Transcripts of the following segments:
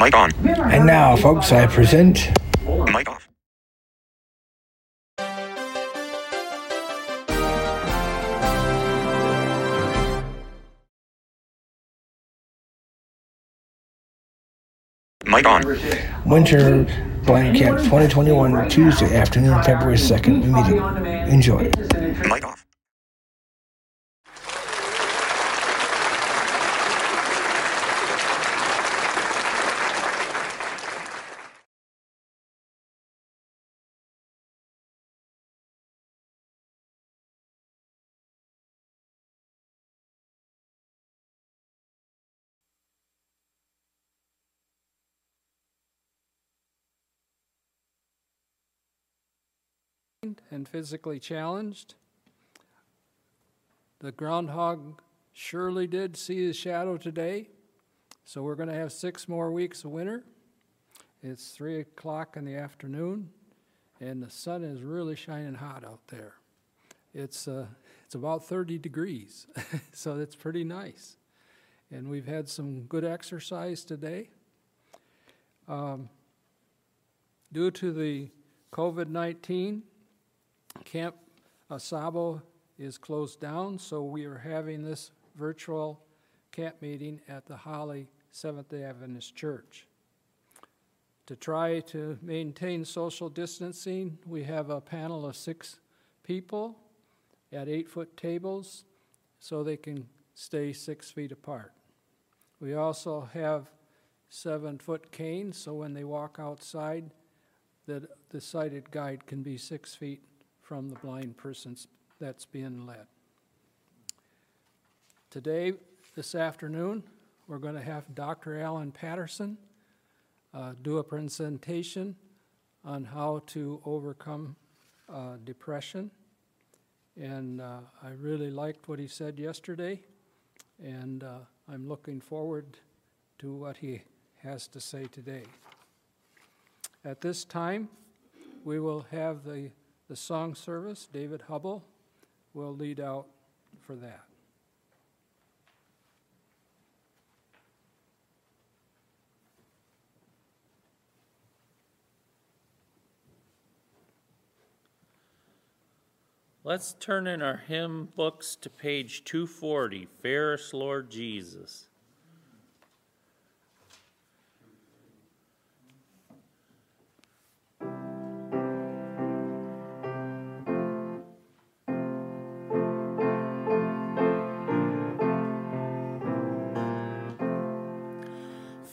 Mic on. And now, folks, I present Mic off. Mic on. Winter Blind Camp 2021, Tuesday afternoon, February 2nd meeting. Enjoy. Mic off. And physically challenged. The groundhog surely did see his shadow today, so we're going to have six more weeks of winter. It's three o'clock in the afternoon, and the sun is really shining hot out there. It's uh, it's about 30 degrees, so it's pretty nice. And we've had some good exercise today. Um, due to the COVID 19, Camp uh, Au Sable is closed down, so we are having this virtual camp meeting at the Holly Seventh day Adventist Church. To try to maintain social distancing, we have a panel of six people at eight foot tables so they can stay six feet apart. We also have seven foot canes so when they walk outside, that the sighted guide can be six feet from the blind person that's being led. Today, this afternoon, we're going to have Dr. Alan Patterson uh, do a presentation on how to overcome uh, depression. And uh, I really liked what he said yesterday, and uh, I'm looking forward to what he has to say today. At this time, we will have the the song service, David Hubble will lead out for that. Let's turn in our hymn books to page 240, Fairest Lord Jesus.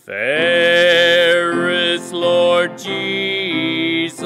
Fairest Lord Jesus,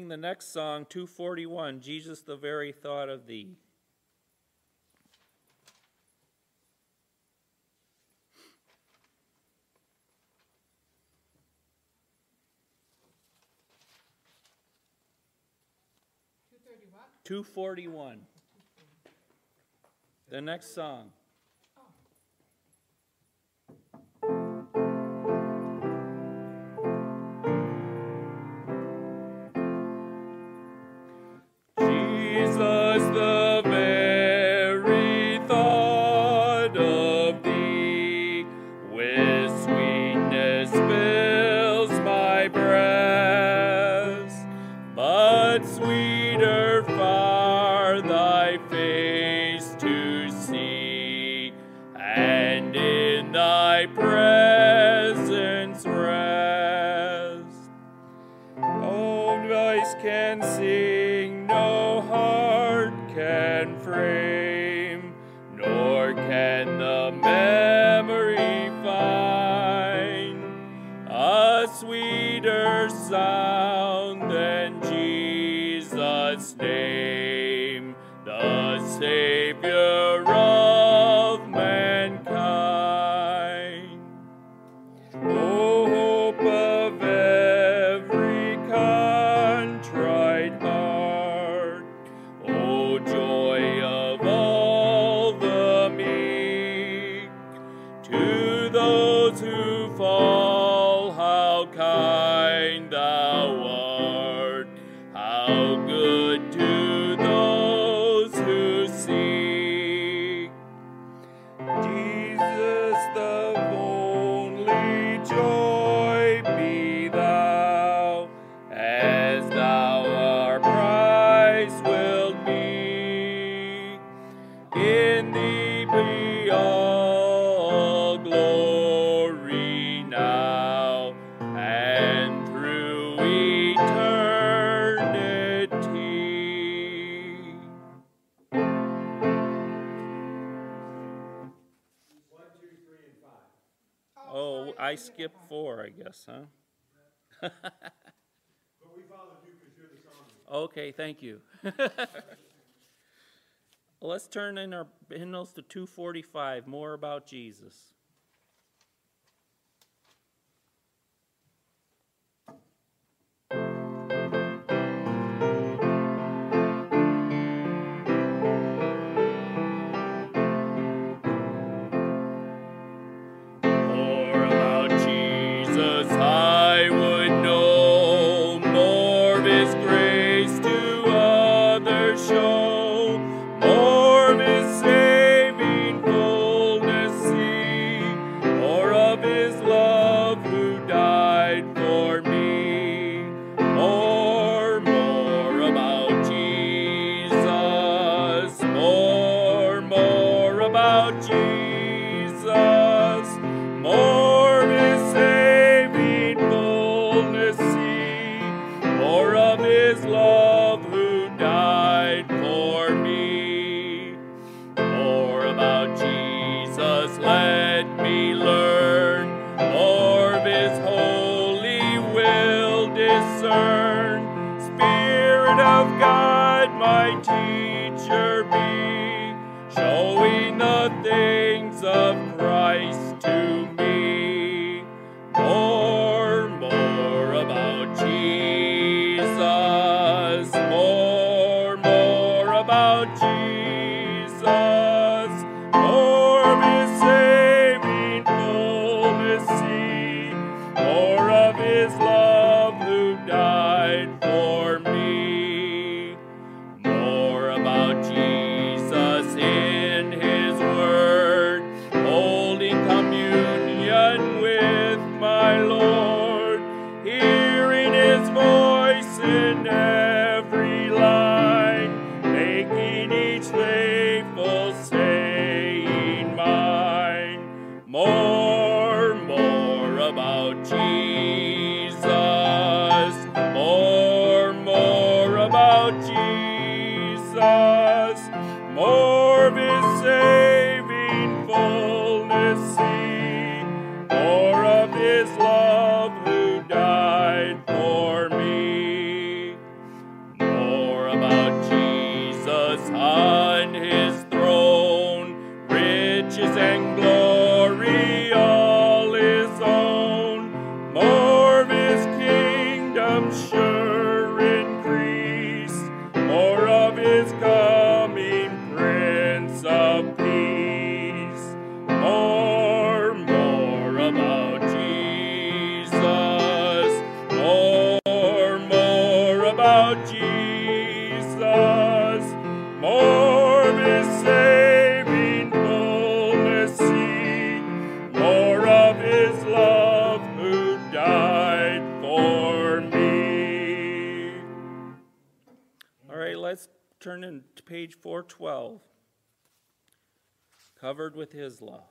sing the next song, 241 Jesus, the very thought of thee. Two forty one. The next song. huh? okay, thank you. Let's turn in our hymnals to 245, More About Jesus. Page four twelve. Covered with his law.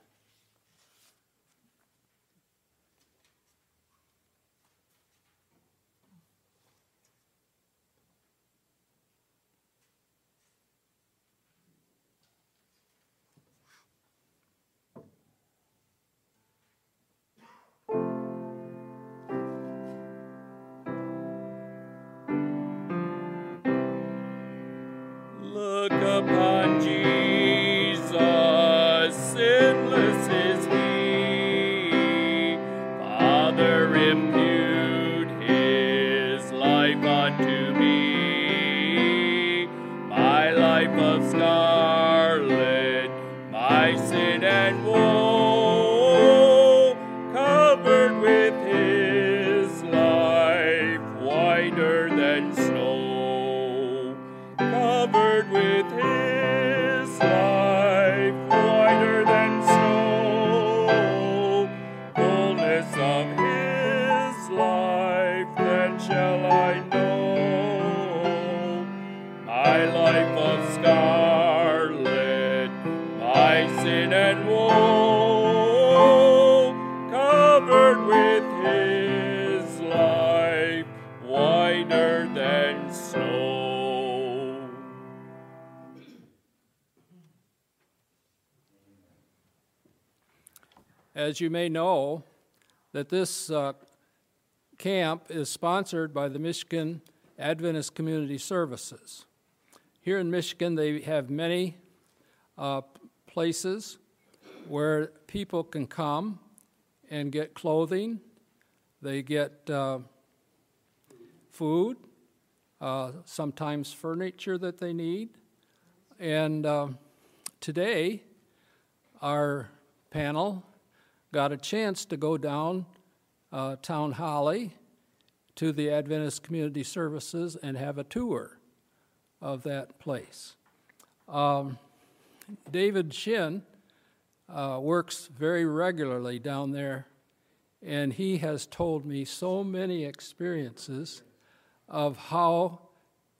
Than snow covered with As you may know, that this uh, camp is sponsored by the Michigan Adventist Community Services. Here in Michigan, they have many uh, places where people can come and get clothing, they get uh, food, uh, sometimes furniture that they need. And uh, today, our panel got a chance to go down uh, Town Holly to the Adventist Community Services and have a tour of that place. Um, David Shin uh, works very regularly down there, and he has told me so many experiences of how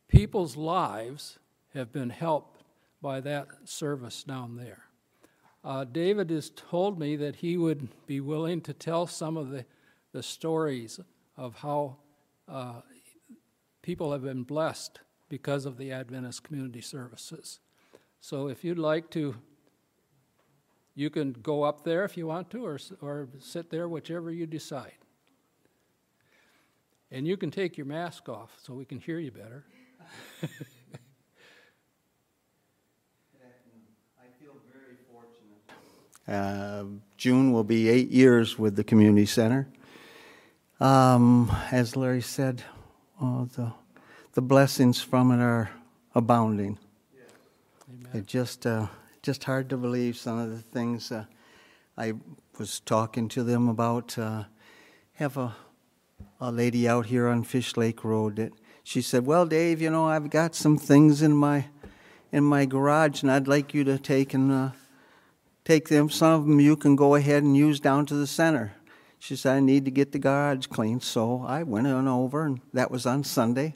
people's lives have been helped by that service down there. Uh, David has told me that he would be willing to tell some of the, the stories of how uh, people have been blessed because of the Adventist Community Services. So if you'd like to, you can go up there if you want to, or, or sit there, whichever you decide. And you can take your mask off so we can hear you better. I feel very fortunate. Uh, June will be eight years with the community center. Um, as Larry said, oh, the the blessings from it are abounding. It just uh, just hard to believe some of the things uh, I was talking to them about. Uh, have a a lady out here on Fish Lake Road that she said, "Well, Dave, you know, I've got some things in my in my garage, and I'd like you to take and uh, take them. Some of them you can go ahead and use down to the center." She said, "I need to get the garage cleaned," so I went on over, and that was on Sunday.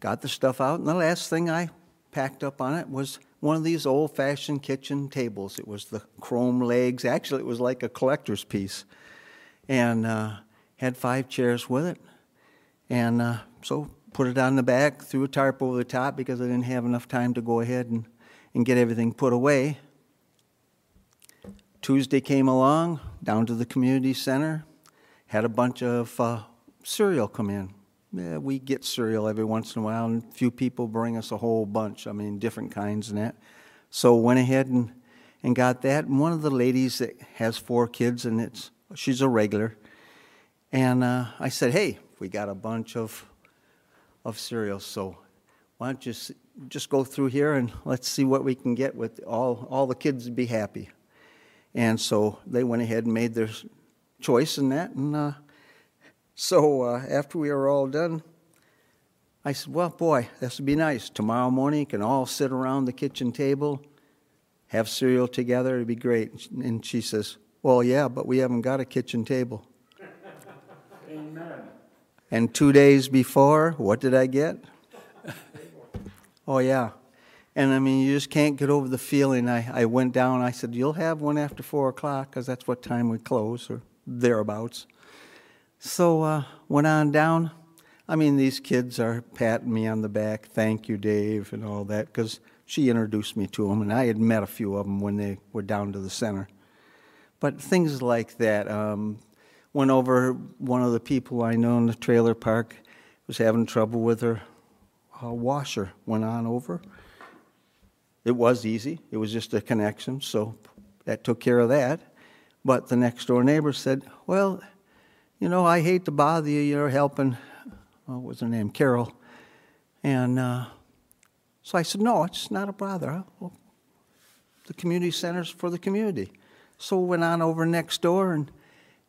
Got the stuff out, and the last thing I packed up on it was one of these old-fashioned kitchen tables. It was the chrome legs. Actually, it was like a collector's piece, and uh, had five chairs with it. And uh, so put it on the back, threw a tarp over the top because I didn't have enough time to go ahead and, and get everything put away. Tuesday came along, down to the community center, had a bunch of uh, cereal come in. Yeah, we get cereal every once in a while, and a few people bring us a whole bunch, I mean, different kinds and that. So went ahead and, and got that. And one of the ladies that has four kids, and it's she's a regular, and uh, I said, hey, we got a bunch of, of cereals, so why don't you just go through here and let's see what we can get with all, all the kids would be happy. And so they went ahead and made their choice in that. And uh, so uh, after we were all done, I said, well, boy, this would be nice. Tomorrow morning, you can all sit around the kitchen table, have cereal together. It'd be great. And she says, well, yeah, but we haven't got a kitchen table. Amen. And two days before, what did I get? Oh, yeah. And I mean, you just can't get over the feeling. I, I went down, I said, You'll have one after four o'clock, because that's what time we close, or thereabouts. So, uh, went on down. I mean, these kids are patting me on the back, thank you, Dave, and all that, because she introduced me to them, and I had met a few of them when they were down to the center. But things like that. Um, went over, one of the people I know in the trailer park was having trouble with her uh, washer. Went on over. It was easy, it was just a connection, so that took care of that. But the next door neighbor said, Well, you know, I hate to bother you, you're helping, what was her name, Carol. And uh, so I said, No, it's not a bother. Well, the community center's for the community. So we went on over next door, and,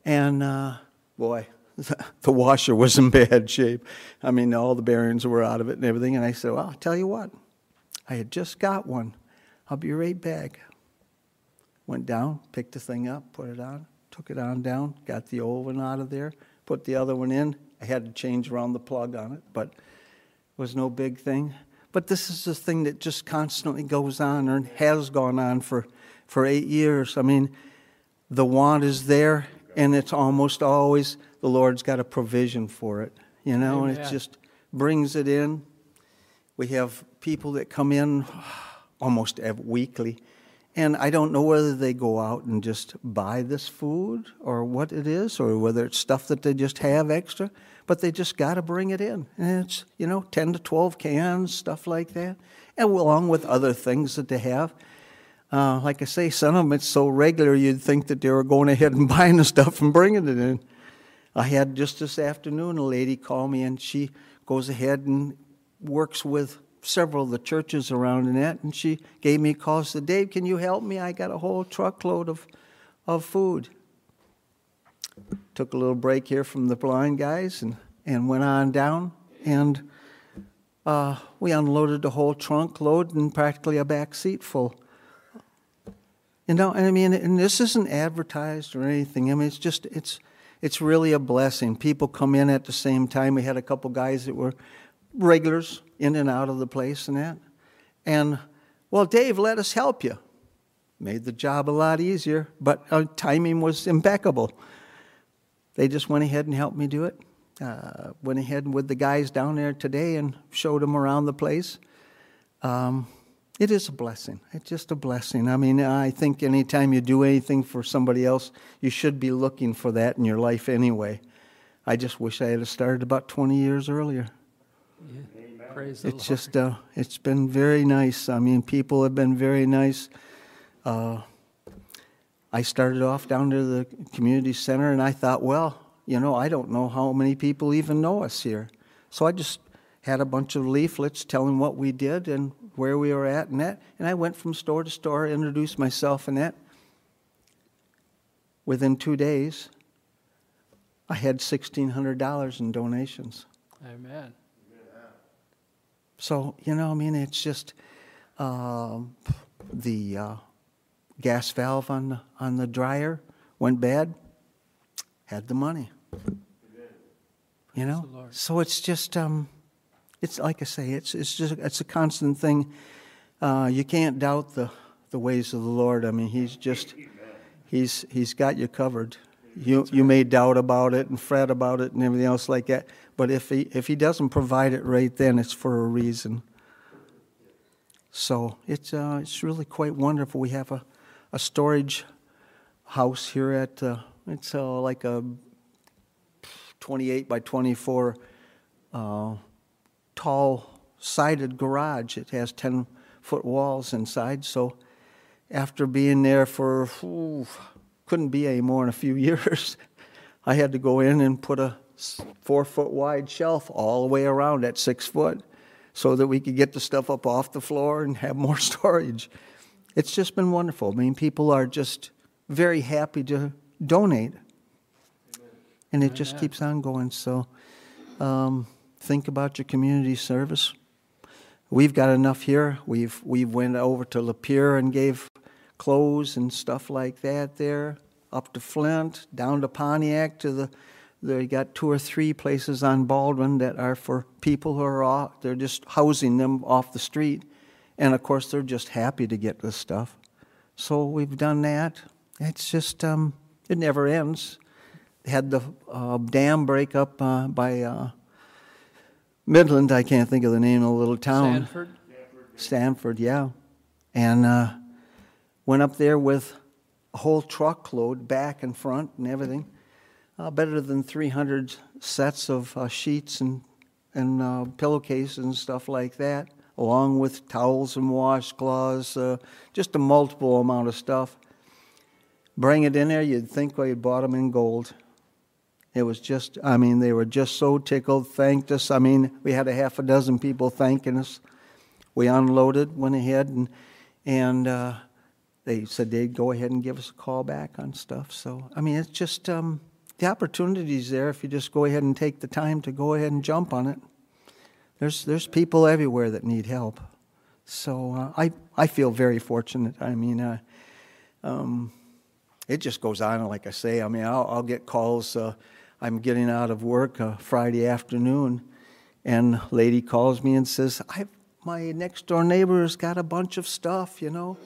and uh, boy, the washer was in bad shape. I mean, all the bearings were out of it and everything. And I said, Well, I'll tell you what, I had just got one. I'll be right back. Went down, picked the thing up, put it on, took it on down, got the old one out of there, put the other one in. I had to change around the plug on it, but it was no big thing. But this is a thing that just constantly goes on and has gone on for, for eight years. I mean, the want is there, and it's almost always the Lord's got a provision for it, you know, and it just brings it in. We have people that come in almost ev- weekly, and I don't know whether they go out and just buy this food or what it is, or whether it's stuff that they just have extra, but they just got to bring it in. And it's, you know, 10 to 12 cans, stuff like that, and along with other things that they have. Uh, like I say, some of them it's so regular you'd think that they were going ahead and buying the stuff and bringing it in. I had just this afternoon a lady call me and she goes ahead and works with several of the churches around in that and she gave me a call said Dave can you help me I got a whole truckload of of food took a little break here from the blind guys and and went on down and uh, we unloaded the whole trunk load and practically a back seat full you know, and I mean, and this isn't advertised or anything. I mean, it's just it's it's really a blessing. People come in at the same time. We had a couple guys that were regulars in and out of the place and that. And well, Dave, let us help you. Made the job a lot easier, but our timing was impeccable. They just went ahead and helped me do it. Uh, went ahead with the guys down there today and showed them around the place. Um, it is a blessing. It's just a blessing. I mean, I think anytime you do anything for somebody else, you should be looking for that in your life anyway. I just wish I had started about 20 years earlier. Praise the Lord. It's just, uh, it's been very nice. I mean, people have been very nice. Uh, I started off down to the community center and I thought, well, you know, I don't know how many people even know us here. So I just had a bunch of leaflets telling what we did and where we were at and that. And I went from store to store, introduced myself and that. Within two days, I had $1,600 in donations. Amen. So, you know, I mean, it's just um, the uh, gas valve on the, on the dryer went bad, had the money. You know? So it's just, um, it's like I say, it's, it's just, it's a constant thing. Uh, you can't doubt the, the ways of the Lord. I mean, He's just, He's, He's got you covered. You, you may doubt about it and fret about it and everything else like that, but if he, if he doesn't provide it right then, it's for a reason. So it's, uh, it's really quite wonderful. We have a, a storage house here at, uh, it's uh, like a 28 by 24 uh, tall sided garage. It has 10 foot walls inside. So after being there for, ooh, couldn't be any more than a few years, I had to go in and put a four foot wide shelf all the way around at six foot so that we could get the stuff up off the floor and have more storage. It's just been wonderful. I mean, people are just very happy to donate. And it just Amen. keeps on going. So um, think about your community service. We've got enough here. We've we've went over to Lapeer and gave clothes and stuff like that there, up to Flint, down to Pontiac to the They got two or three places on Baldwin that are for people who are off, they're just housing them off the street. And of course, they're just happy to get this stuff. So we've done that. It's just, um, it never ends. Had the uh, dam break up uh, by uh, Midland, I can't think of the name of the little town. Sanford? Stanford, yeah. And uh, went up there with a whole truckload, back and front and everything. Uh, better than 300 sets of uh, sheets and, and uh, pillowcases and stuff like that, along with towels and washcloths, uh, just a multiple amount of stuff. Bring it in there, you'd think we had bought them in gold. It was just, I mean, they were just so tickled, thanked us. I mean, we had a half a dozen people thanking us we unloaded, went ahead, and, and uh, they said they'd go ahead and give us a call back on stuff. So, I mean, it's just um, the opportunity's there if you just go ahead and take the time to go ahead and jump on it. There's, there's people everywhere that need help. So uh, I, I feel very fortunate. I mean, uh, um, it just goes on, like I say. I mean, I'll, I'll get calls. Uh, I'm getting out of work uh, Friday afternoon, and lady calls me and says, I've my next door neighbor's got a bunch of stuff, you know,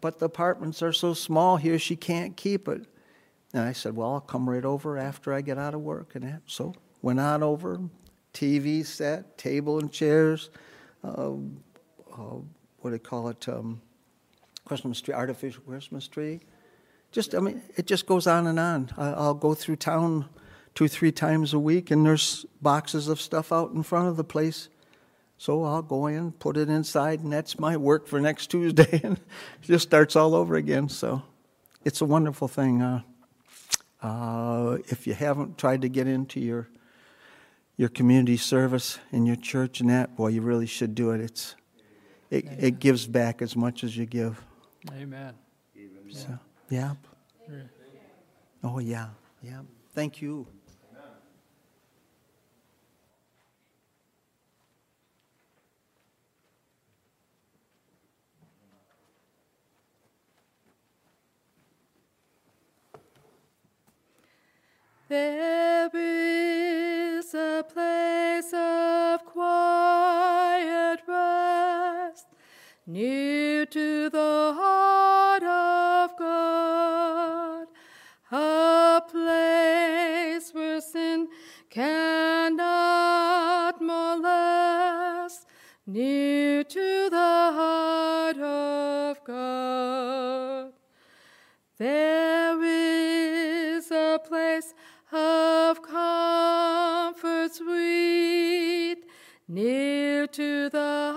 but the apartments are so small here, she can't keep it. And I said, Well, I'll come right over after I get out of work. And so went on over, TV set, table and chairs, uh, uh, what do they call it? Um, Christmas tree, artificial Christmas tree. Just, I mean, it just goes on and on. I, I'll go through town two, three times a week, and there's boxes of stuff out in front of the place so I'll go in, put it inside, and that's my work for next Tuesday, and it just starts all over again. So it's a wonderful thing. Uh, uh, if you haven't tried to get into your your community service in your church and that, boy, you really should do it. It's it, it gives back as much as you give. Amen. So, yeah. Oh yeah, yeah. Thank you. There is a place of quiet rest near to the heart of God, a place where sin cannot molest, near to the heart of God. There the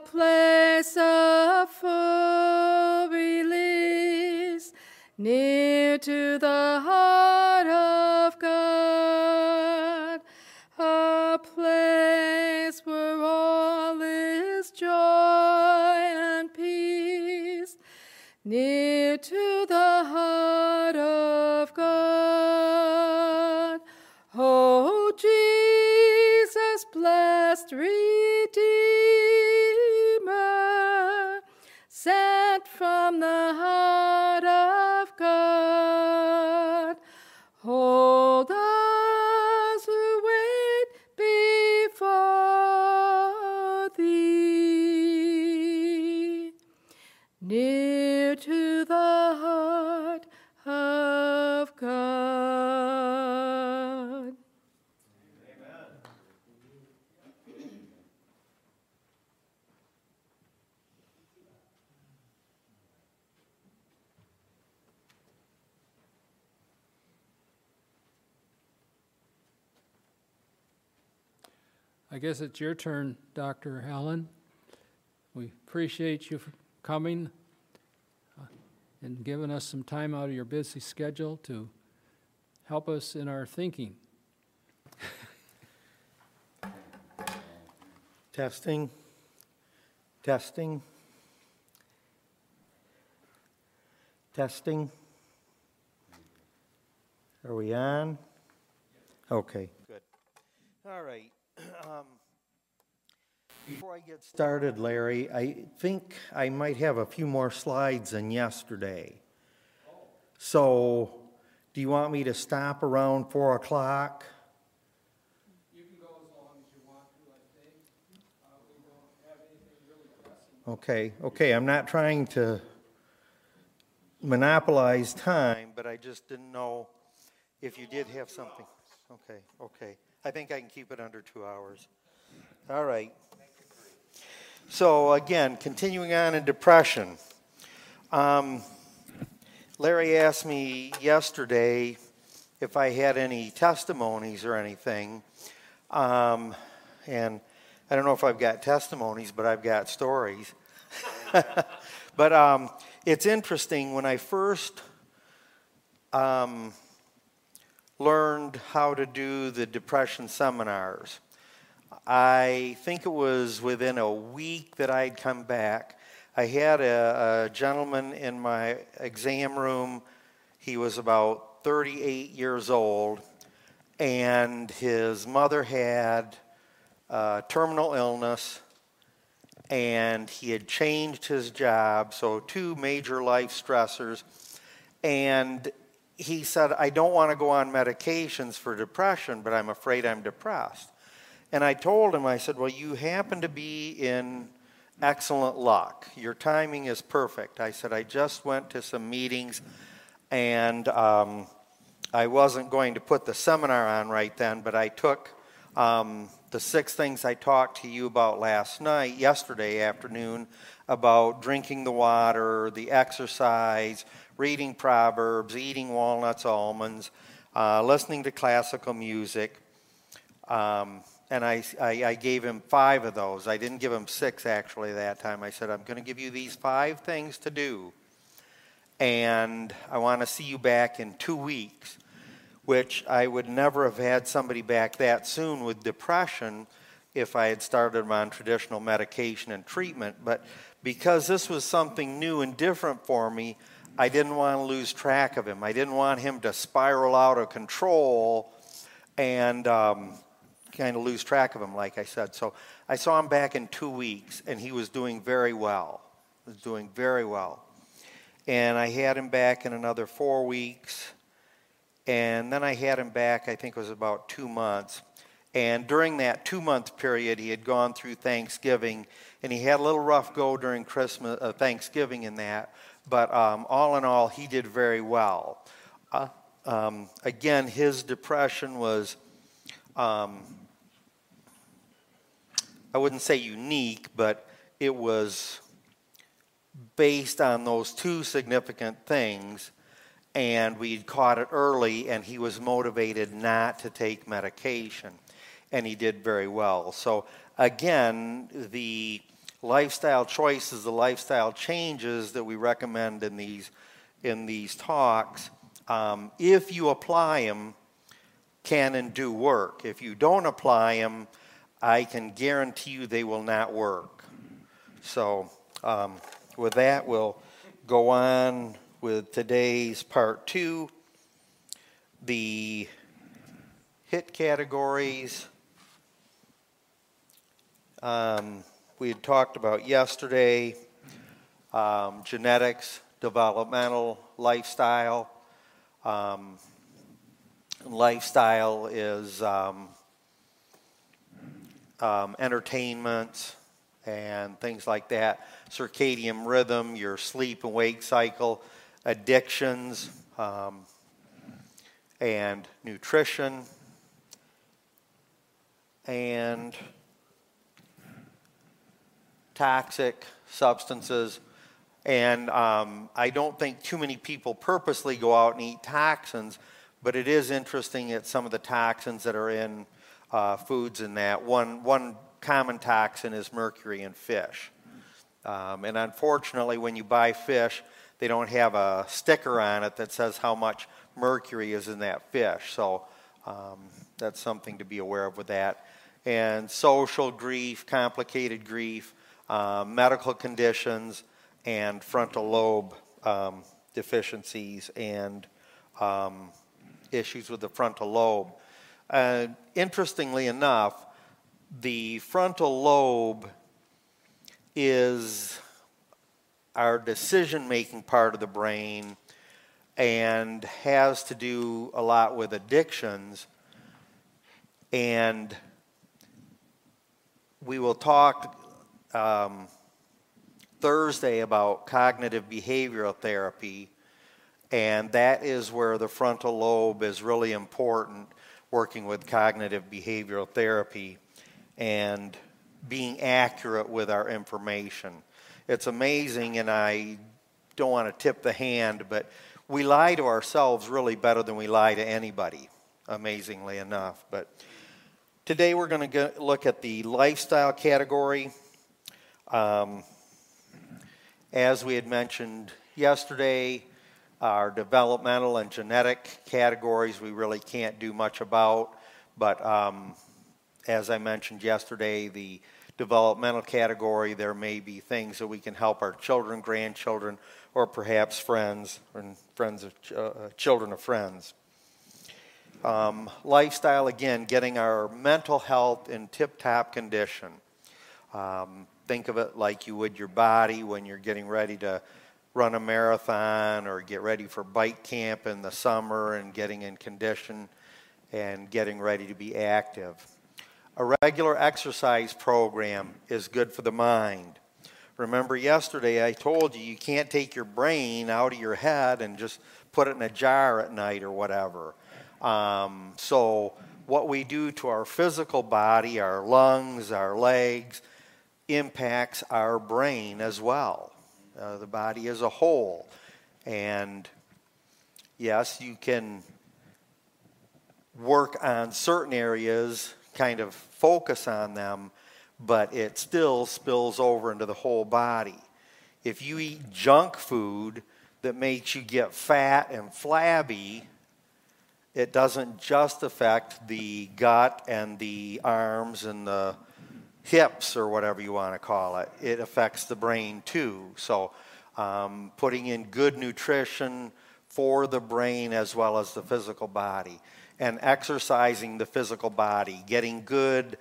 a place of full release near to the heart guess it's your turn, Dr. Allen. We appreciate you for coming uh, and giving us some time out of your busy schedule to help us in our thinking. Testing. Testing. Testing. Are we on? Okay, good. All right. Um, Before I get started, Larry, I think I might have a few more slides than yesterday. So, do you want me to stop around 4 o'clock? You can go as long as you want to, I think. Uh, we don't have anything really pressing. Okay, okay, I'm not trying to monopolize time, but I just didn't know if you did have something. Okay, okay. I think I can keep it under two hours. All right. So again, continuing on in depression. Um, Larry asked me yesterday if I had any testimonies or anything. Um, and I don't know if I've got testimonies, but I've got stories. but um, it's interesting when I first um, learned how to do the depression seminars. I think it was within a week that I'd come back. I had a, a gentleman in my exam room. He was about 38 years old, and his mother had uh, terminal illness, and he had changed his job, so two major life stressors. And he said, I don't want to go on medications for depression, but I'm afraid I'm depressed. And I told him, I said, Well, you happen to be in excellent luck. Your timing is perfect. I said, I just went to some meetings and um, I wasn't going to put the seminar on right then, but I took um, the six things I talked to you about last night, yesterday afternoon, about drinking the water, the exercise, reading Proverbs, eating walnuts, almonds, uh, listening to classical music. Um, and I, I, I, gave him five of those. I didn't give him six actually that time. I said, I'm going to give you these five things to do. And I want to see you back in two weeks, which I would never have had somebody back that soon with depression if I had started him on traditional medication and treatment. But because this was something new and different for me, I didn't want to lose track of him. I didn't want him to spiral out of control and. Um, kind of lose track of him, like I said. So I saw him back in two weeks, and he was doing very well. He was doing very well. And I had him back in another four weeks, and then I had him back, I think it was about two months. And during that two month period, he had gone through Thanksgiving, and he had a little rough go during Christmas, uh, Thanksgiving, in that. But um, all in all, he did very well. Uh, um, again, his depression was um, I wouldn't say unique, but it was based on those two significant things, and we'd caught it early, and he was motivated not to take medication, and he did very well. So, again, the lifestyle choices, the lifestyle changes that we recommend in these, in these talks, um, if you apply them, can and do work. If you don't apply them, I can guarantee you they will not work. So, um, with that, we'll go on with today's part two. The hit categories um, we had talked about yesterday um, genetics, developmental, lifestyle. Um, lifestyle is um, um, entertainment and things like that, circadian rhythm, your sleep and wake cycle, addictions, um, and nutrition, and toxic substances. And um, I don't think too many people purposely go out and eat toxins, but it is interesting that some of the toxins that are in uh, foods in that. One, one common toxin is mercury in fish. Um, and unfortunately, when you buy fish, they don't have a sticker on it that says how much mercury is in that fish. So um, that's something to be aware of with that. And social grief, complicated grief, um, medical conditions, and frontal lobe um, deficiencies and um, issues with the frontal lobe. Uh, interestingly enough, the frontal lobe is our decision making part of the brain and has to do a lot with addictions. And we will talk um, Thursday about cognitive behavioral therapy, and that is where the frontal lobe is really important, working with cognitive behavioral therapy and being accurate with our information. It's amazing, and I don't want to tip the hand, but we lie to ourselves really better than we lie to anybody, amazingly enough. But today we're going to look at the lifestyle category. Um, as we had mentioned yesterday, our developmental and genetic categories we really can't do much about, but um, as I mentioned yesterday, the developmental category, there may be things that we can help our children, grandchildren, or perhaps friends and friends of ch- uh, children of friends. Um, lifestyle, again, getting our mental health in tip top condition. Um, think of it like you would your body when you're getting ready to run a marathon or get ready for bike camp in the summer and getting in condition and getting ready to be active. A regular exercise program is good for the mind. Remember, yesterday I told you you can't take your brain out of your head and just put it in a jar at night or whatever. Um, so, what we do to our physical body, our lungs, our legs, impacts our brain as well, uh, the body as a whole. And yes, you can work on certain areas kind of focus on them, but it still spills over into the whole body. If you eat junk food that makes you get fat and flabby, it doesn't just affect the gut and the arms and the hips or whatever you want to call it. It affects the brain too. So, um, putting in good nutrition for the brain as well as the physical body and exercising the physical body, getting good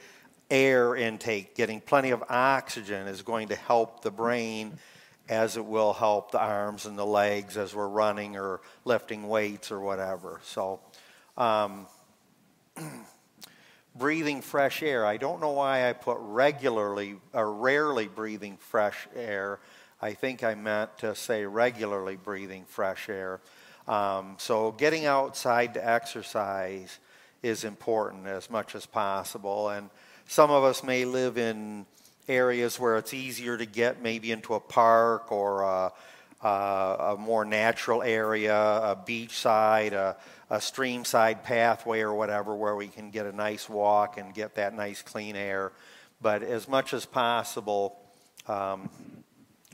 air intake, getting plenty of oxygen is going to help the brain as it will help the arms and the legs as we're running or lifting weights or whatever. So, um, breathing fresh air. I don't know why I put regularly or rarely breathing fresh air. I think I meant to say regularly breathing fresh air. Um, so, getting outside to exercise is important as much as possible. And some of us may live in areas where it's easier to get maybe into a park or a, a, a more natural area, a beach side, a, a stream side pathway, or whatever, where we can get a nice walk and get that nice clean air. But as much as possible, um,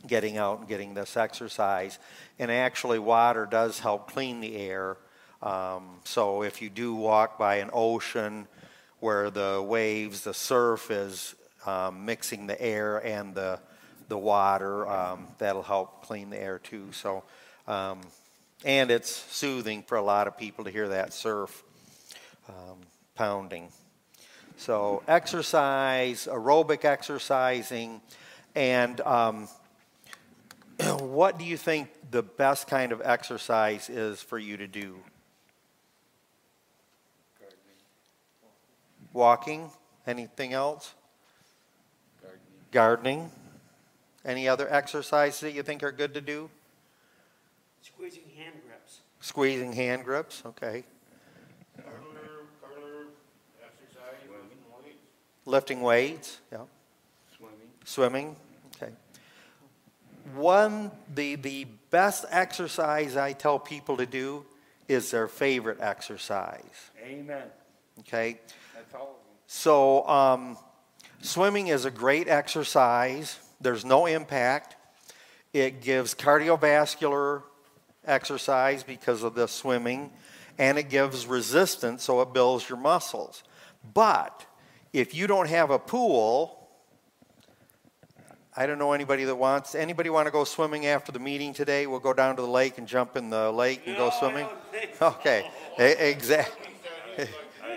getting out and getting this exercise. And actually, water does help clean the air. Um, so if you do walk by an ocean where the waves, the surf is um, mixing the air and the the water, um, that'll help clean the air too. So, um, and it's soothing for a lot of people to hear that surf um, pounding. So, exercise, aerobic exercising, and um, what do you think the best kind of exercise is for you to do? Walking? Anything else? Gardening. Gardening? Any other exercises that you think are good to do? Squeezing hand grips. Squeezing hand grips, okay. Carter, Carter, exercise, lifting weights. Lifting weights, yeah. Swimming. Swimming, okay. One, the, the best exercise I tell people to do is their favorite exercise, Amen. okay? That's all of them. So, um, swimming is a great exercise. There's no impact. It gives cardiovascular exercise because of the swimming, and it gives resistance, so it builds your muscles. But if you don't have a pool, I don't know anybody that wants. Anybody want to go swimming after the meeting today? We'll go down to the lake and jump in the lake and go No, I swimming. so. Okay, exactly.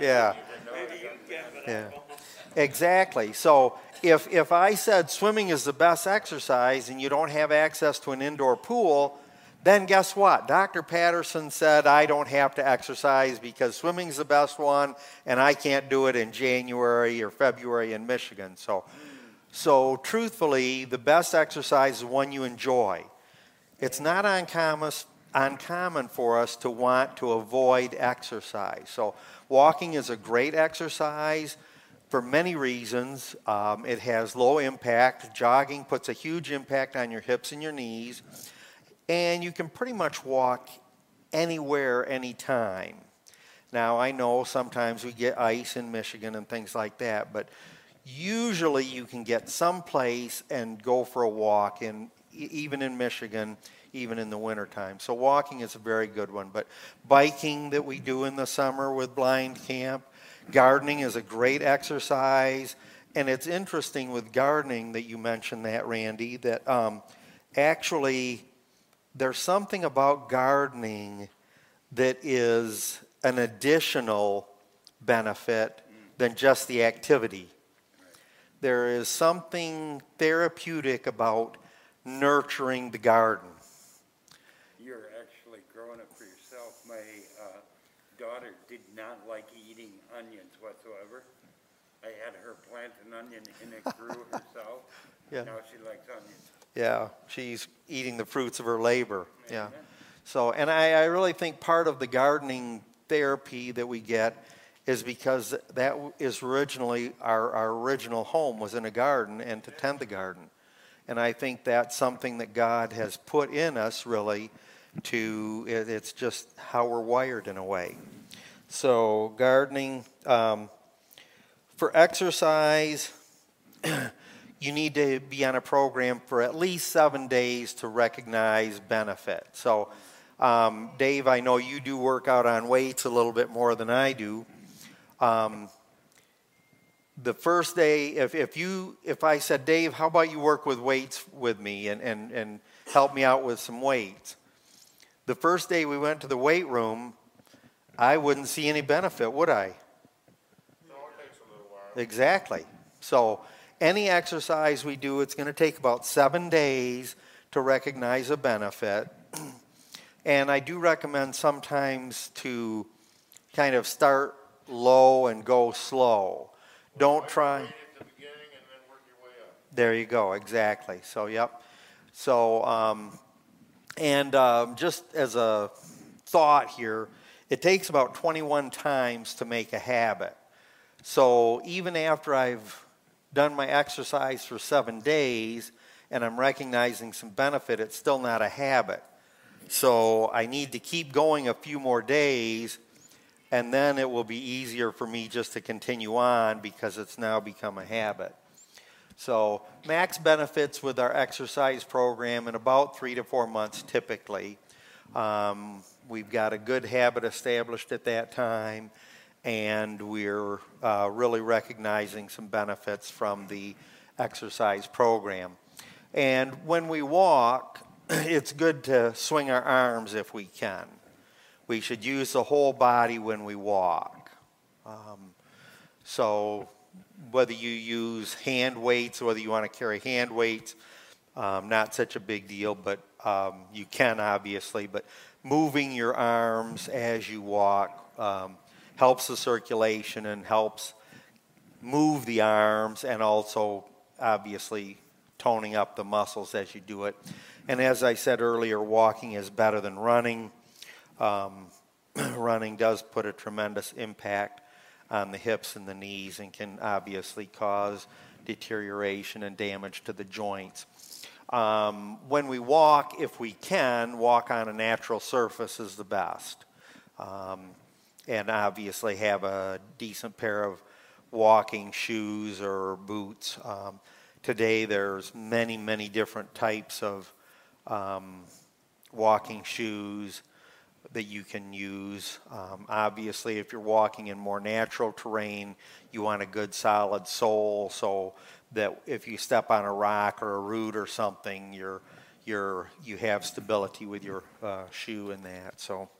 yeah, Maybe you can, but I yeah, exactly. So if if I said swimming is the best exercise and you don't have access to an indoor pool, then guess what? Dr. Patterson said I don't have to exercise because swimming's the best one, and I can't do it in January or February in Michigan. So. So, truthfully, the best exercise is one you enjoy. It's not uncommon, uncommon for us to want to avoid exercise. So, walking is a great exercise for many reasons. Um, it has low impact. Jogging puts a huge impact on your hips and your knees. And you can pretty much walk anywhere, anytime. Now, I know sometimes we get ice in Michigan and things like that, but usually you can get someplace and go for a walk in even in Michigan even in the wintertime. So walking is a very good one, but biking that we do in the summer with blind camp, gardening is a great exercise, and it's interesting with gardening that you mentioned that Randy that um, actually there's something about gardening that is an additional benefit than just the activity. There is something therapeutic about nurturing the garden. You're actually growing it for yourself. My uh, daughter did not like eating onions whatsoever. I had her plant an onion and it grew herself. Yeah. Now she likes onions. Yeah, she's eating the fruits of her labor. Yeah. So, and I, I really think part of the gardening therapy that we get is because that is originally our, our original home was in a garden and to tend the garden. And I think that's something that God has put in us really to, it, it's just how we're wired in a way. So, gardening, um, for exercise, you need to be on a program for at least seven days to recognize benefit. So, um, Dave, I know you do work out on weights a little bit more than I do. Um, the first day, if, if you, if I said, Dave, how about you work with weights with me and, and, and help me out with some weights? The first day we went to the weight room, I wouldn't see any benefit, would I? No, it takes a little while. Exactly. So, any exercise we do, it's going to take about seven days to recognize a benefit. And I do recommend sometimes to kind of start low and go slow. Don't try. At the beginning and then work your way up. There you go, exactly. So, yep. So, um, and um, just as a thought here, it takes about 21 times to make a habit. So, even after I've done my exercise for seven days and I'm recognizing some benefit, it's still not a habit. So, I need to keep going a few more days and then it will be easier for me just to continue on because it's now become a habit. So, max benefits with our exercise program in about three to four months typically. Um, we've got a good habit established at that time, and we're uh, really recognizing some benefits from the exercise program. And when we walk, it's good to swing our arms if we can. We should use the whole body when we walk. Um, so, whether you use hand weights, whether you want to carry hand weights, um, not such a big deal, but um, you can obviously. But moving your arms as you walk um, helps the circulation and helps move the arms and also obviously toning up the muscles as you do it. And as I said earlier, walking is better than running. Um, running does put a tremendous impact on the hips and the knees and can obviously cause deterioration and damage to the joints. Um, when we walk, if we can, walk on a natural surface is the best. Um, and obviously have a decent pair of walking shoes or boots. Um, today, there's many, many different types of um, walking shoes that you can use. Um, obviously, if you're walking in more natural terrain, you want a good solid sole so that if you step on a rock or a root or something, you're, you're, you have stability with your uh, shoe in that. So,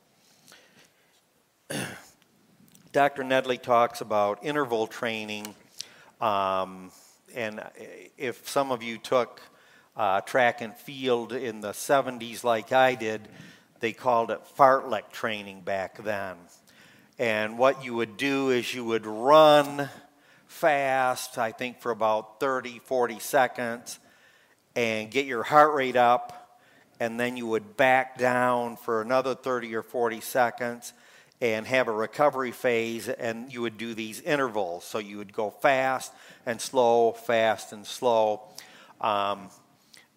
Dr. Nedley talks about interval training. Um, and if some of you took uh, track and field in the 70s like I did, they called it fartlek training back then. And what you would do is you would run fast, I think for about 30, 40 seconds, and get your heart rate up, and then you would back down for another 30 or 40 seconds and have a recovery phase, and you would do these intervals. So you would go fast and slow, fast and slow. Um,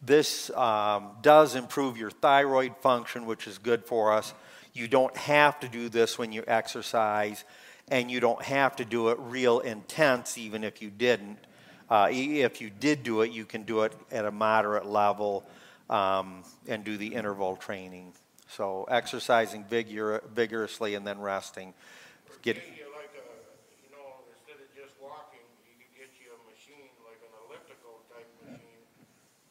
this um, does improve your thyroid function, which is good for us. You don't have to do this when you exercise, and you don't have to do it real intense, even if you didn't. Uh, if you did do it, you can do it at a moderate level um, and do the interval training. So exercising vigor- vigorously and then resting. Get, Get you like a, you know, instead of just walking, you could get you a machine, like an elliptical type machine,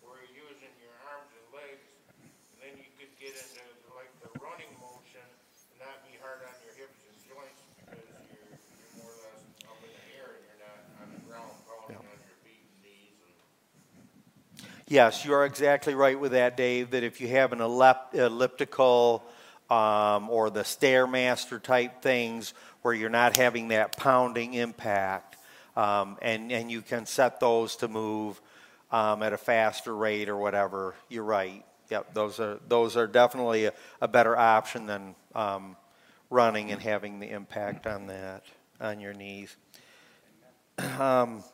where you're using your arms and legs, and then you could get into like the running motion and not be hard on your hips and joints because you're, you're more or less up in the air and you're not on the ground pounding on your feet and knees and Yes, you are exactly right with that, Dave. That if you have an elliptical um, or the stairmaster type things where you're not having that pounding impact, um, and and you can set those to move um, at a faster rate or whatever. You're right. Yep, those are those are definitely a, a better option than um, running and having the impact on that on your knees. Um,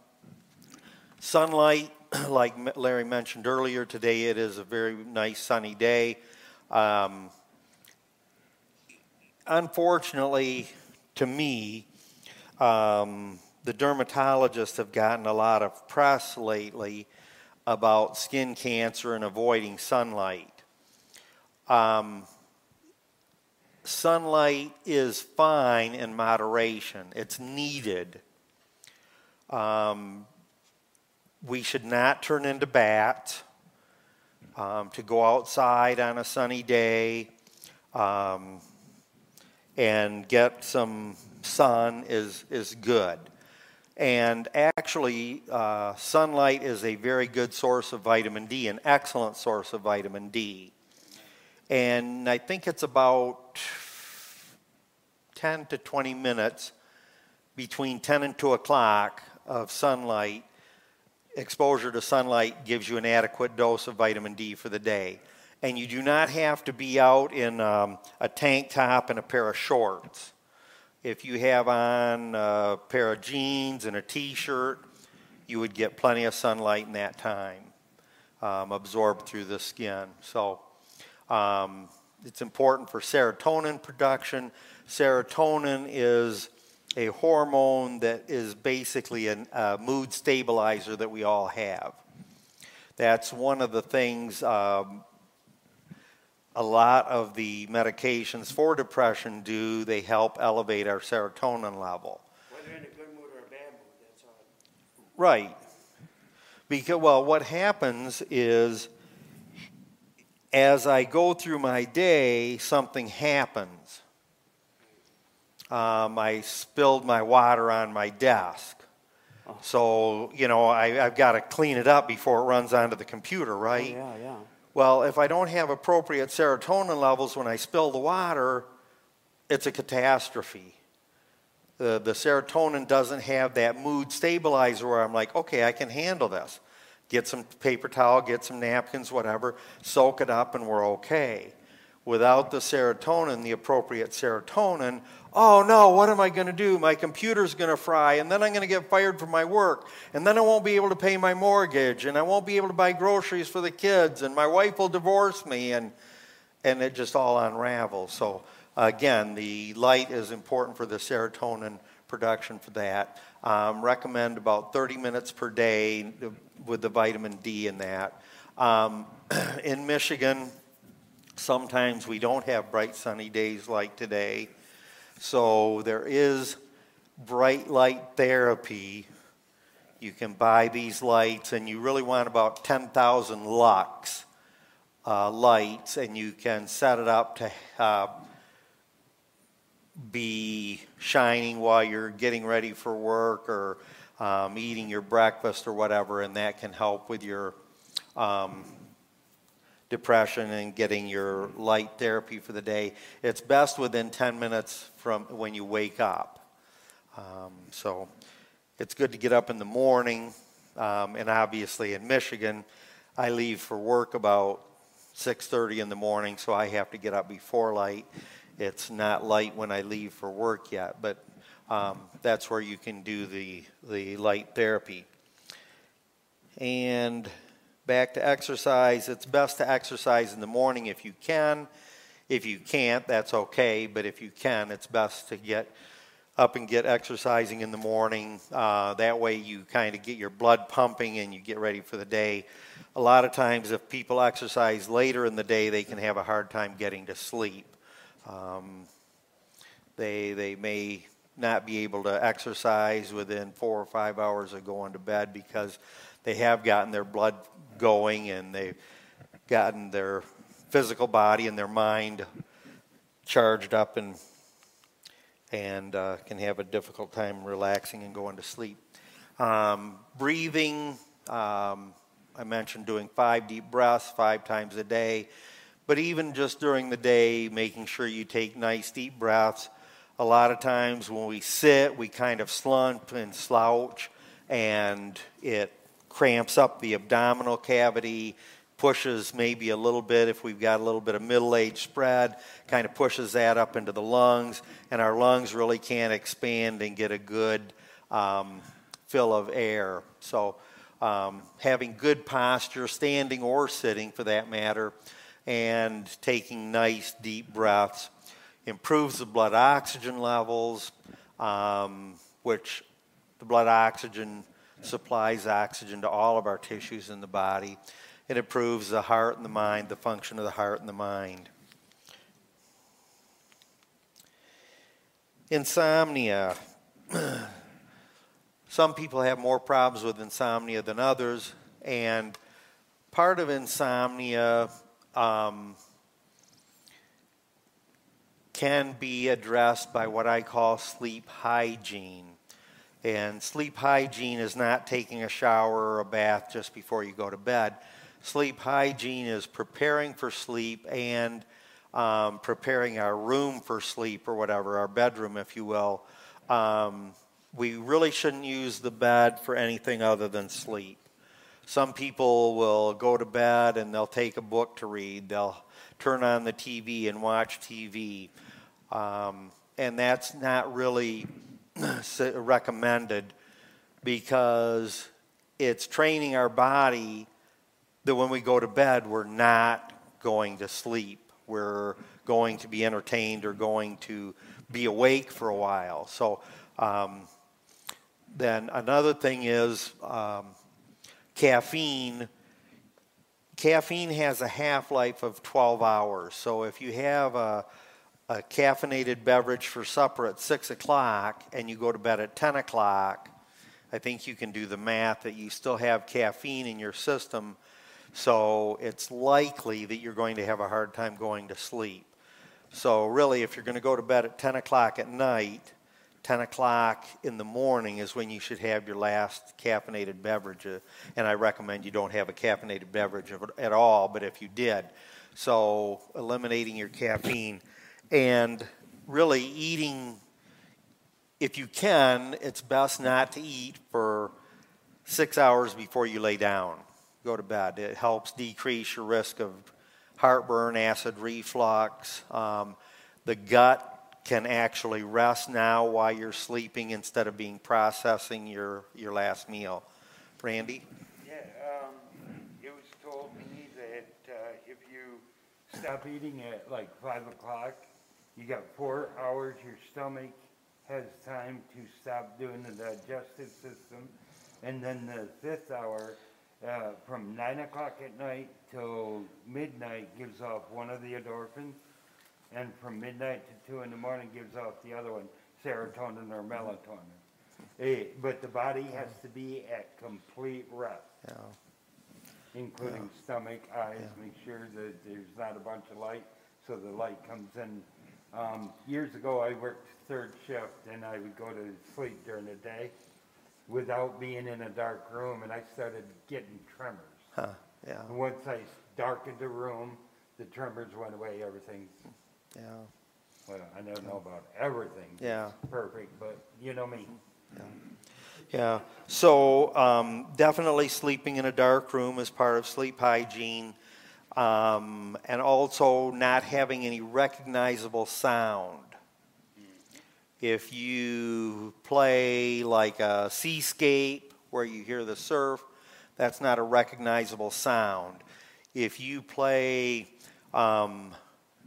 sunlight, like Larry mentioned earlier, today it is a very nice sunny day. Um, unfortunately, to me, um, the dermatologists have gotten a lot of press lately about skin cancer and avoiding sunlight. Um, sunlight is fine in moderation, it's needed. Um, we should not turn into bats. Um, to go outside on a sunny day um, and get some sun is, is good. And actually, uh, sunlight is a very good source of vitamin D, an excellent source of vitamin D. And I think it's about 10 to 20 minutes between 10 and 2 o'clock of sunlight exposure to sunlight gives you an adequate dose of vitamin D for the day. And you do not have to be out in um, a tank top and a pair of shorts. If you have on a pair of jeans and a t shirt, you would get plenty of sunlight in that time, um, absorbed through the skin. So um, it's important for serotonin production. Serotonin is a hormone that is basically a uh, mood stabilizer that we all have. That's one of the things um, a lot of the medications for depression do. They help elevate our serotonin level. Whether in a good mood or a bad mood, that's all. Right. Because, well, what happens is as I go through my day, something happens. Um, I spilled my water on my desk. So, you know, I, I've got to clean it up before it runs onto the computer, right? Oh, yeah, yeah. Well, if I don't have appropriate serotonin levels when I spill the water, it's a catastrophe. The, the serotonin doesn't have that mood stabilizer where I'm like, okay, I can handle this. Get some paper towel, get some napkins, whatever, soak it up, and we're okay. Without the serotonin, the appropriate serotonin, oh no, what am I going to do? My computer's going to fry, and then I'm going to get fired from my work, and then I won't be able to pay my mortgage, and I won't be able to buy groceries for the kids, and my wife will divorce me, and, and it just all unravels. So, again, the light is important for the serotonin production for that. Um, recommend about 30 minutes per day with the vitamin D in that. Um, in Michigan, sometimes we don't have bright sunny days like today. So there is bright light therapy. You can buy these lights, and you really want about 10,000 lux uh, lights, and you can set it up to uh, be shining while you're getting ready for work or um, eating your breakfast or whatever, and that can help with your um, depression and getting your light therapy for the day. It's best within 10 minutes from when you wake up. Um, so it's good to get up in the morning, um, and obviously in Michigan, I leave for work about 6:30 in the morning, so I have to get up before light. It's not light when I leave for work yet, but um, that's where you can do the the light therapy. And back to exercise. It's best to exercise in the morning if you can. If you can't, that's okay, but if you can, it's best to get up and get exercising in the morning. Uh, that way, you kind of get your blood pumping and you get ready for the day. A lot of times, if people exercise later in the day, they can have a hard time getting to sleep. Um, they, they may not be able to exercise within four or five hours of going to bed because they have gotten their blood going and they've gotten their physical body and their mind charged up and and uh, can have a difficult time relaxing and going to sleep. Um, breathing, um, I mentioned doing five deep breaths five times a day, but even just during the day, making sure you take nice deep breaths. A lot of times when we sit, we kind of slump and slouch, and it cramps up the abdominal cavity, pushes maybe a little bit if we've got a little bit of middle age spread, kind of pushes that up into the lungs, and our lungs really can't expand and get a good um, fill of air. So, um, having good posture, standing or sitting for that matter, and taking nice deep breaths improves the blood oxygen levels, um, which the blood oxygen supplies oxygen to all of our tissues in the body. It improves the heart and the mind, the function of the heart and the mind. Insomnia. Some people have more problems with insomnia than others, and part of insomnia um, can be addressed by what I call sleep hygiene. And sleep hygiene is not taking a shower or a bath just before you go to bed. Sleep hygiene is preparing for sleep and um, preparing our room for sleep or whatever, our bedroom, if you will. Um, we really shouldn't use the bed for anything other than sleep. Some people will go to bed and they'll take a book to read. They'll turn on the TV and watch TV. Um, and that's not really recommended because it's training our body that when we go to bed, we're not going to sleep. We're going to be entertained or going to be awake for a while. So, um, then another thing is um, caffeine. Caffeine has a half life of 12 hours. So, if you have a a caffeinated beverage for supper at 6 o'clock and you go to bed at 10 o'clock, I think you can do the math that you still have caffeine in your system. So it's likely that you're going to have a hard time going to sleep. So, really, if you're going to go to bed at 10 o'clock at night, 10 o'clock in the morning is when you should have your last caffeinated beverage. And I recommend you don't have a caffeinated beverage at all, but if you did, so eliminating your caffeine and really eating, if you can, it's best not to eat for six hours before you lay down, go to bed. It helps decrease your risk of heartburn, acid reflux. Um, the gut can actually rest now while you're sleeping instead of being processing your, your last meal. Randy? Yeah, um, it was told me that uh, if you stop eating at like 5 o'clock, you got four hours, your stomach has time to stop doing the digestive system. And then the fifth hour, uh, from nine o'clock at night till midnight gives off one of the endorphins. And from midnight to two in the morning gives off the other one, serotonin or melatonin. Eh, but the body has to be at complete rest, Yeah. including stomach, eyes, make sure that there's not a bunch of light, so the light comes in. Um, years ago, I worked third shift and I would go to sleep during the day without being in a dark room and I started getting tremors. Huh, yeah, And once I darkened the room, the tremors went away, everything, yeah. well, I don't know about everything. Yeah. Perfect, but you know me. Yeah, so um, definitely sleeping in a dark room is part of sleep hygiene. Um, and also not having any recognizable sound. If you play like a seascape where you hear the surf, that's not a recognizable sound. If you play um,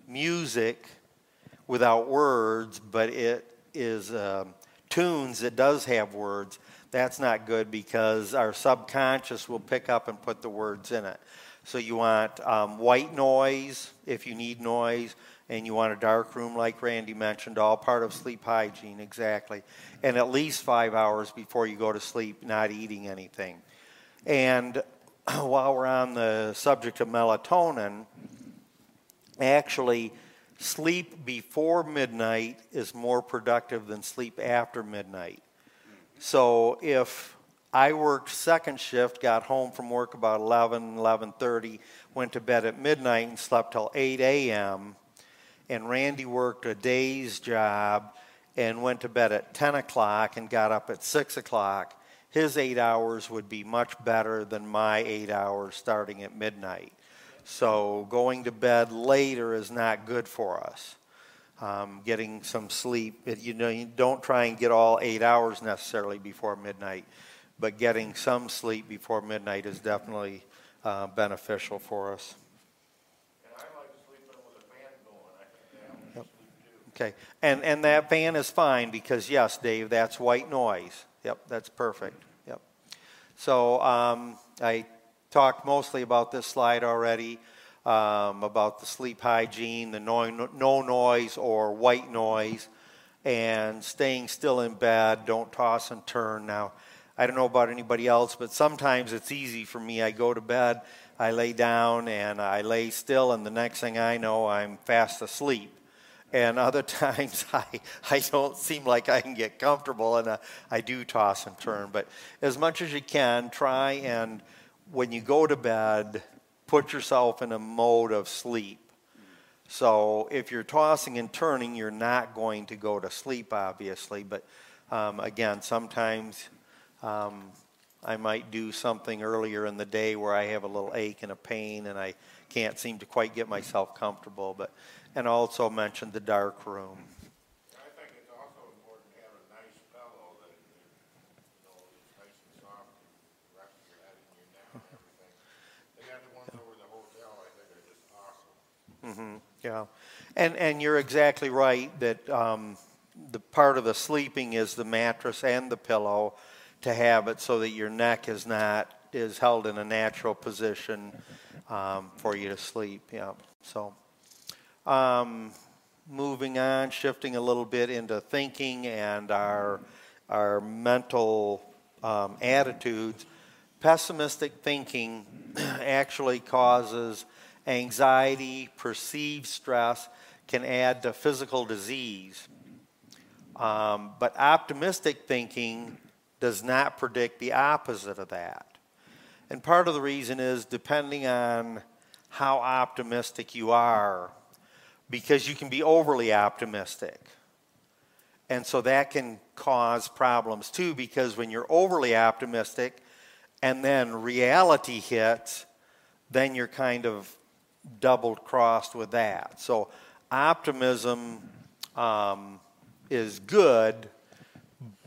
music without words, but it is um, tunes that does have words, that's not good because our subconscious will pick up and put the words in it. So you want um, white noise if you need noise, and you want a dark room like Randy mentioned, all part of sleep hygiene, exactly. And at least five hours before you go to sleep, not eating anything. And while we're on the subject of melatonin, actually, sleep before midnight is more productive than sleep after midnight. So if I worked second shift, got home from work about 11, 11:30, went to bed at midnight and slept till 8 a.m. And Randy worked a day's job and went to bed at 10 o'clock and got up at 6 o'clock. His eight hours would be much better than my eight hours starting at midnight. So going to bed later is not good for us. Um, getting some sleep, you know, you don't try and get all eight hours necessarily before midnight, but getting some sleep before midnight is definitely uh, beneficial for us. Like sleeping with a fan going, I think that helps me sleep too. Okay, and, and that fan is fine because yes, Dave, that's white noise. Yep, that's perfect. Yep. So um, I talked mostly about this slide already, um, about the sleep hygiene, the no, no noise or white noise, and staying still in bed. Don't toss and turn. Now, I don't know about anybody else, but sometimes it's easy for me. I go to bed, I lay down, and I lay still, and the next thing I know, I'm fast asleep and other times I, I don't seem like I can get comfortable and uh, I do toss and turn. But as much as you can, try and when you go to bed, put yourself in a mode of sleep. So if you're tossing and turning, you're not going to go to sleep, obviously. But um, again, sometimes um, I might do something earlier in the day where I have a little ache and a pain and I can't seem to quite get myself comfortable. But and also mentioned the dark room. I think it's also important to have a nice pillow that, you know, is nice and soft, and rest your head and your neck and everything. They got the ones over the hotel, I think are just awesome. Yeah, and and you're exactly right that um, the part of the sleeping is the mattress and the pillow to have it so that your neck is not is held in a natural position um, for you to sleep. Yeah, so. Um, moving on, shifting a little bit into thinking and our our mental um, attitudes. Pessimistic thinking actually causes anxiety, perceived stress, can add to physical disease. Um, but optimistic thinking does not predict the opposite of that. And part of the reason is depending on how optimistic you are, because you can be overly optimistic. And so that can cause problems too, because when you're overly optimistic and then reality hits, then you're kind of double crossed with that. So optimism um, is good,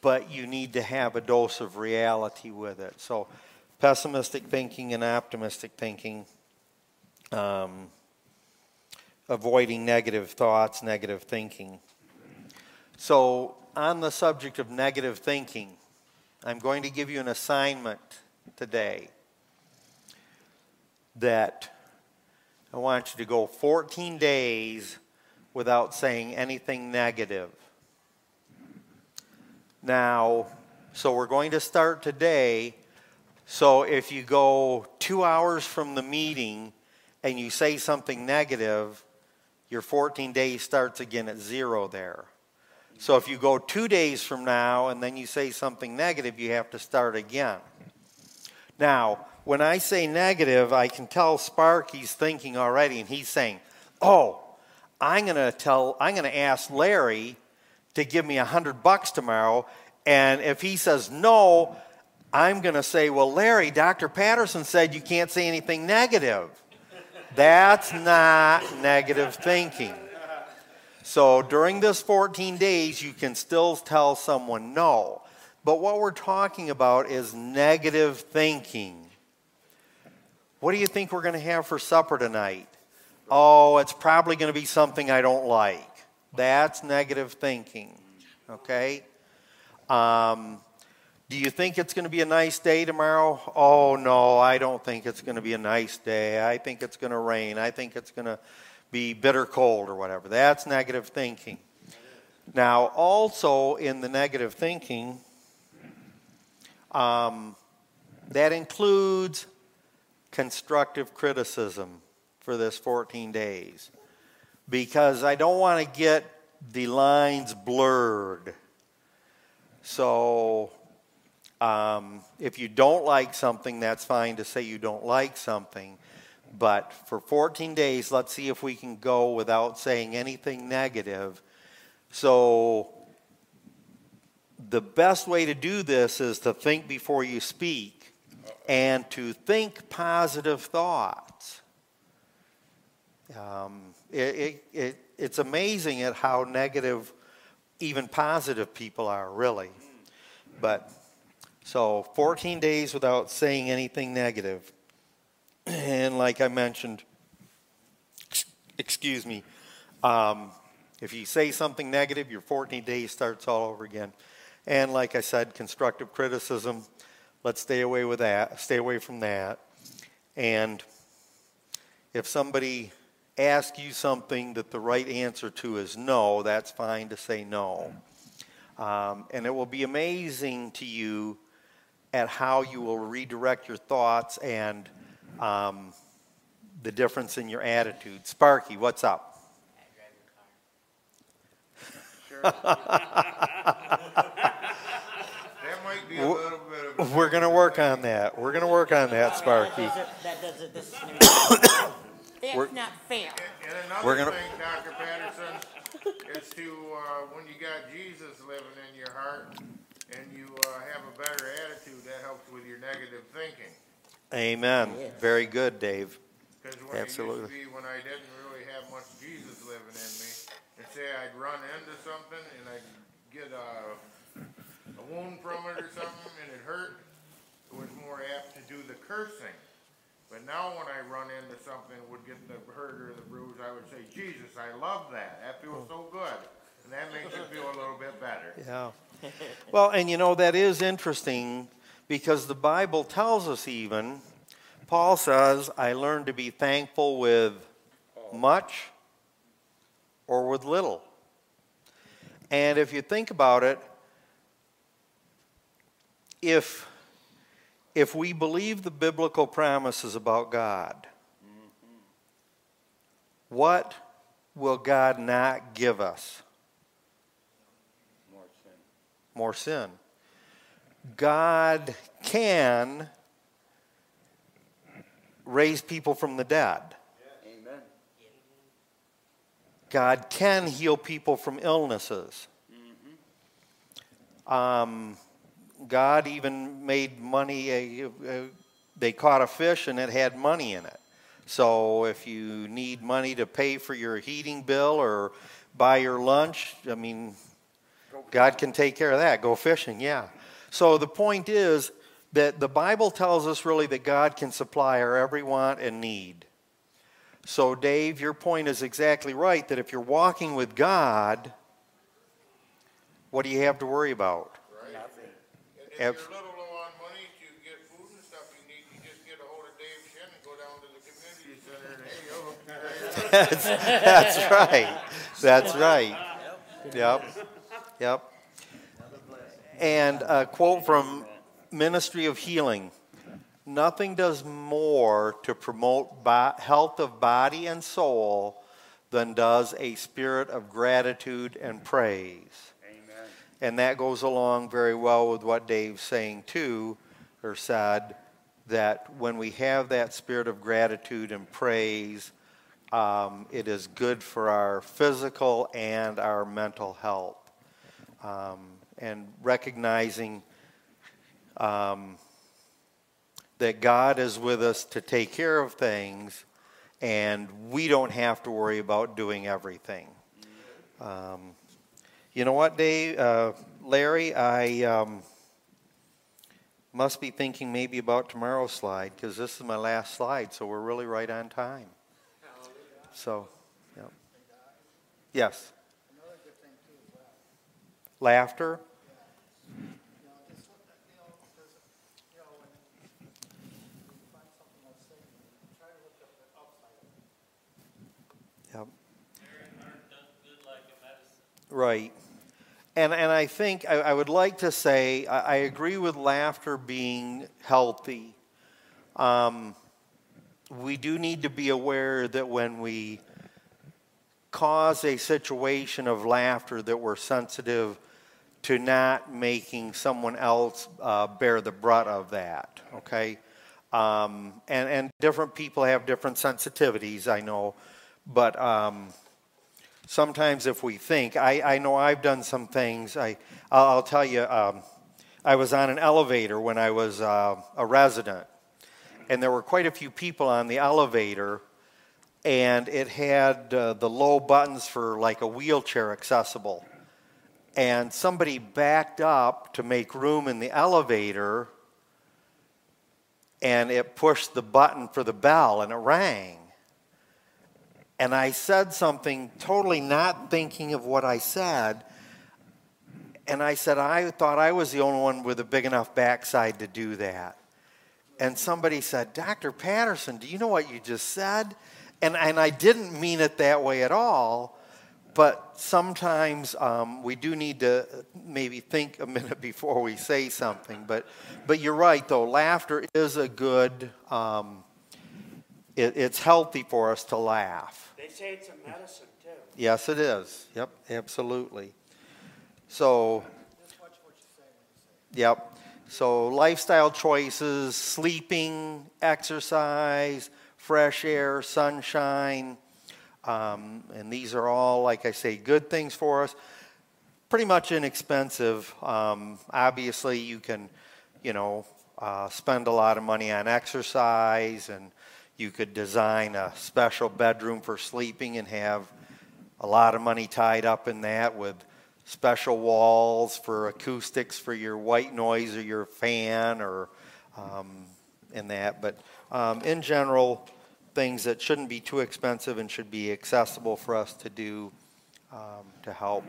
but you need to have a dose of reality with it. So pessimistic thinking and optimistic thinking. Um, avoiding negative thoughts, negative thinking. So, on the subject of negative thinking, I'm going to give you an assignment today that I want you to go 14 days without saying anything negative. Now, so we're going to start today. So if you go two hours from the meeting and you say something negative, your 14 days starts again at zero there. So if you go two days from now and then you say something negative, you have to start again. Now, when I say negative, I can tell Sparky's thinking already, and he's saying, "Oh, I'm going to tell, I'm going to ask Larry to give me a hundred bucks tomorrow, and if he says no, I'm going to say, well, Larry, Dr. Patterson said you can't say anything negative. That's not negative thinking. So during this 14 days, you can still tell someone no. But what we're talking about is negative thinking. What do you think we're going to have for supper tonight? Oh, it's probably going to be something I don't like. That's negative thinking. Okay? Um, do you think it's going to be a nice day tomorrow? Oh, no, I don't think it's going to be a nice day. I think it's going to rain. I think it's going to be bitter cold or whatever. That's negative thinking. Now, also in the negative thinking, um, that includes constructive criticism for this 14 days because I don't want to get the lines blurred. So, um, if you don't like something, that's fine to say you don't like something. But for 14 days, let's see if we can go without saying anything negative. So, the best way to do this is to think before you speak and to think positive thoughts. Um, it, it, it, it's amazing at how negative even positive people are, really. But so 14 days without saying anything negative. And like I mentioned, excuse me, um, if you say something negative, your 14 days starts all over again. And like I said, constructive criticism, let's stay away with that, stay away from that. And if somebody asks you something that the right answer to is no, that's fine to say no. Um, and it will be amazing to you at how you will redirect your thoughts and um, the difference in your attitude. Sparky, what's up? That might be a W- little bit of. a We're going to work on that. We're going to work on that, Sparky. That doesn't, this is gonna be, We're- not fair. And We're gonna- thing, Dr. Patterson, is to, uh, when you got Jesus living in your heart and you, uh, have a better attitude, that helps with your negative thinking. Amen. Very good, Dave. When it used to Absolutely. be, when I didn't really have much Jesus living in me, and say I'd run into something and I'd get a, a wound from it or something and it hurt, it was more apt to do the cursing. But now when I run into something, that would get the hurt or the bruise, I would say, Jesus, I love that. That feels so good. And that makes you feel a little bit better. Yeah. Well, and you know, that is interesting because the Bible tells us even, Paul says, I learned to be thankful with much or with little. And if you think about it, if, if we believe the biblical promises about God, what will God not give us? More sin. more sin. God can raise people from the dead. Amen. God can heal people from illnesses. Um, God even made money. Uh, uh, they caught a fish and it had money in it. So if you need money to pay for your heating bill or buy your lunch, I mean, God can take care of that. Go fishing, yeah. So the point is that the Bible tells us really that God can supply our every want and need. So, Dave, your point is exactly right that if you're walking with God, What do you have to worry about? Nothing. If you're a little low on money to get food and stuff you need, you just get a hold of Dave Shin and go down to the community center and, hey, yo, That's, that's right. That's right. Yep. Yep. And a quote from Ministry of Healing Nothing does more to promote bo- health of body and soul than does a spirit of gratitude and praise. And that goes along very well with what Dave's saying too, or said, that when we have that spirit of gratitude and praise, um, it is good for our physical and our mental health. Um, and recognizing um, that God is with us to take care of things, and we don't have to worry about doing everything. Um, you know what, Dave, uh, Larry, I um, must be thinking maybe about tomorrow's slide because this is my last slide, so we're really right on time. So, yeah. Yes. Laughter. Yep. Right. And, and I think I, I would like to say I, I agree with laughter being healthy. Um, we do need to be aware that when we cause a situation of laughter, that we're sensitive to not making someone else uh, bear the brunt of that. Okay. Um, and, and different people have different sensitivities, I know. But um, sometimes if we think, I, I know I've done some things. I, I'll, I'll tell you, um, I was on an elevator when I was uh, a resident, and there were quite a few people on the elevator, and it had uh, the low buttons for like a wheelchair accessible. And somebody backed up to make room in the elevator, and it pushed the button for the bell, and it rang and I said something totally not thinking of what I said. And I said, I thought I was the only one with a big enough backside to do that. And somebody said, Dr. Patterson, do you know what you just said? And, and I didn't mean it that way at all, but sometimes um, we do need to maybe think a minute before we say something. But, but you're right, though, laughter is a good, um, it, it's healthy for us to laugh. They say it's a medicine too. Yes, it is. Yep, absolutely. So, yep. So, lifestyle choices, sleeping, exercise, fresh air, sunshine, um, and these are all, like I say, good things for us. Pretty much inexpensive. Um, obviously, you can, you know, uh, spend a lot of money on exercise and you could design a special bedroom for sleeping and have a lot of money tied up in that with special walls for acoustics for your white noise or your fan or um, in that. But um, in general, things that shouldn't be too expensive and should be accessible for us to do um, to help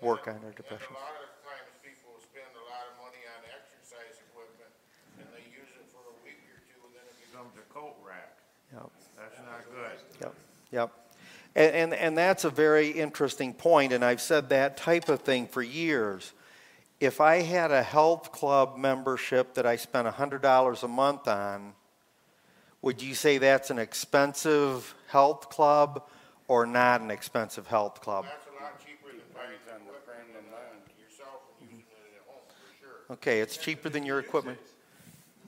work on our depression. And a lot of times people spend a lot of money on exercise equipment and they use it for a week or two and then it becomes a coat rack. Yep. That's not good. Yep. And, and, and that's a very interesting point, and I've said that type of thing for years. If I had a health club membership that I spent $100 a month on, would you say that's an expensive health club or not an expensive health club? That's a lot cheaper than buying equipment yourself and using it at home, for sure. Okay, it's cheaper than your equipment.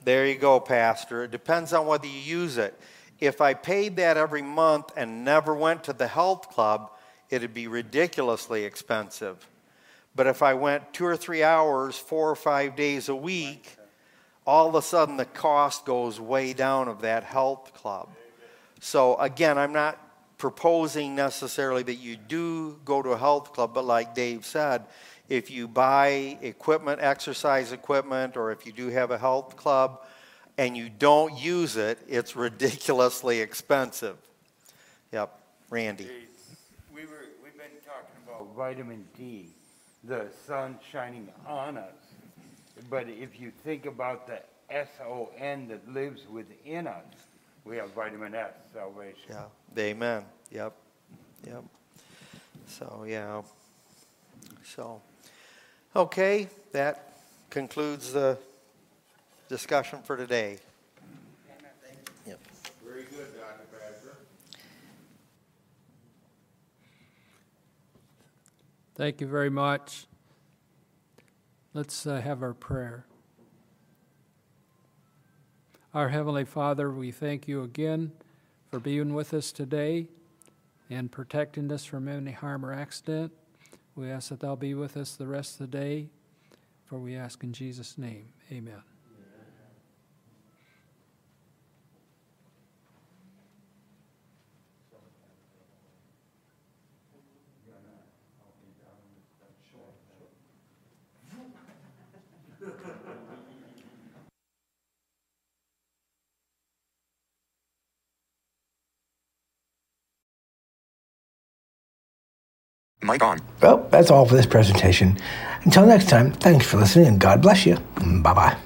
There you go, Pastor. It depends on whether you use it. If I paid that every month and never went to the health club, it'd be ridiculously expensive. But if I went two or three hours, four or five days a week, all of a sudden the cost goes way down of that health club. So again, I'm not proposing necessarily that you do go to a health club, but like Dave said, if you buy equipment, exercise equipment, or if you do have a health club and you don't use it, it's ridiculously expensive. Yep, Randy. We were, we've been talking about vitamin D. the sun shining on us. But if you think about the S-O-N that lives within us, we have vitamin S, salvation. Yeah, amen. Yep, yep. So, yeah. So, okay, that concludes the discussion for today. Yep. Very good, Dr. Badger. Thank you very much. Let's uh, have our prayer. Our Heavenly Father, we thank you again for being with us today and protecting us from any harm or accident. We ask that thou be with us the rest of the day, for we ask in Jesus' name. Amen. Mic on. Well, that's all for this presentation. Until next time, thanks for listening and God bless you. Bye bye.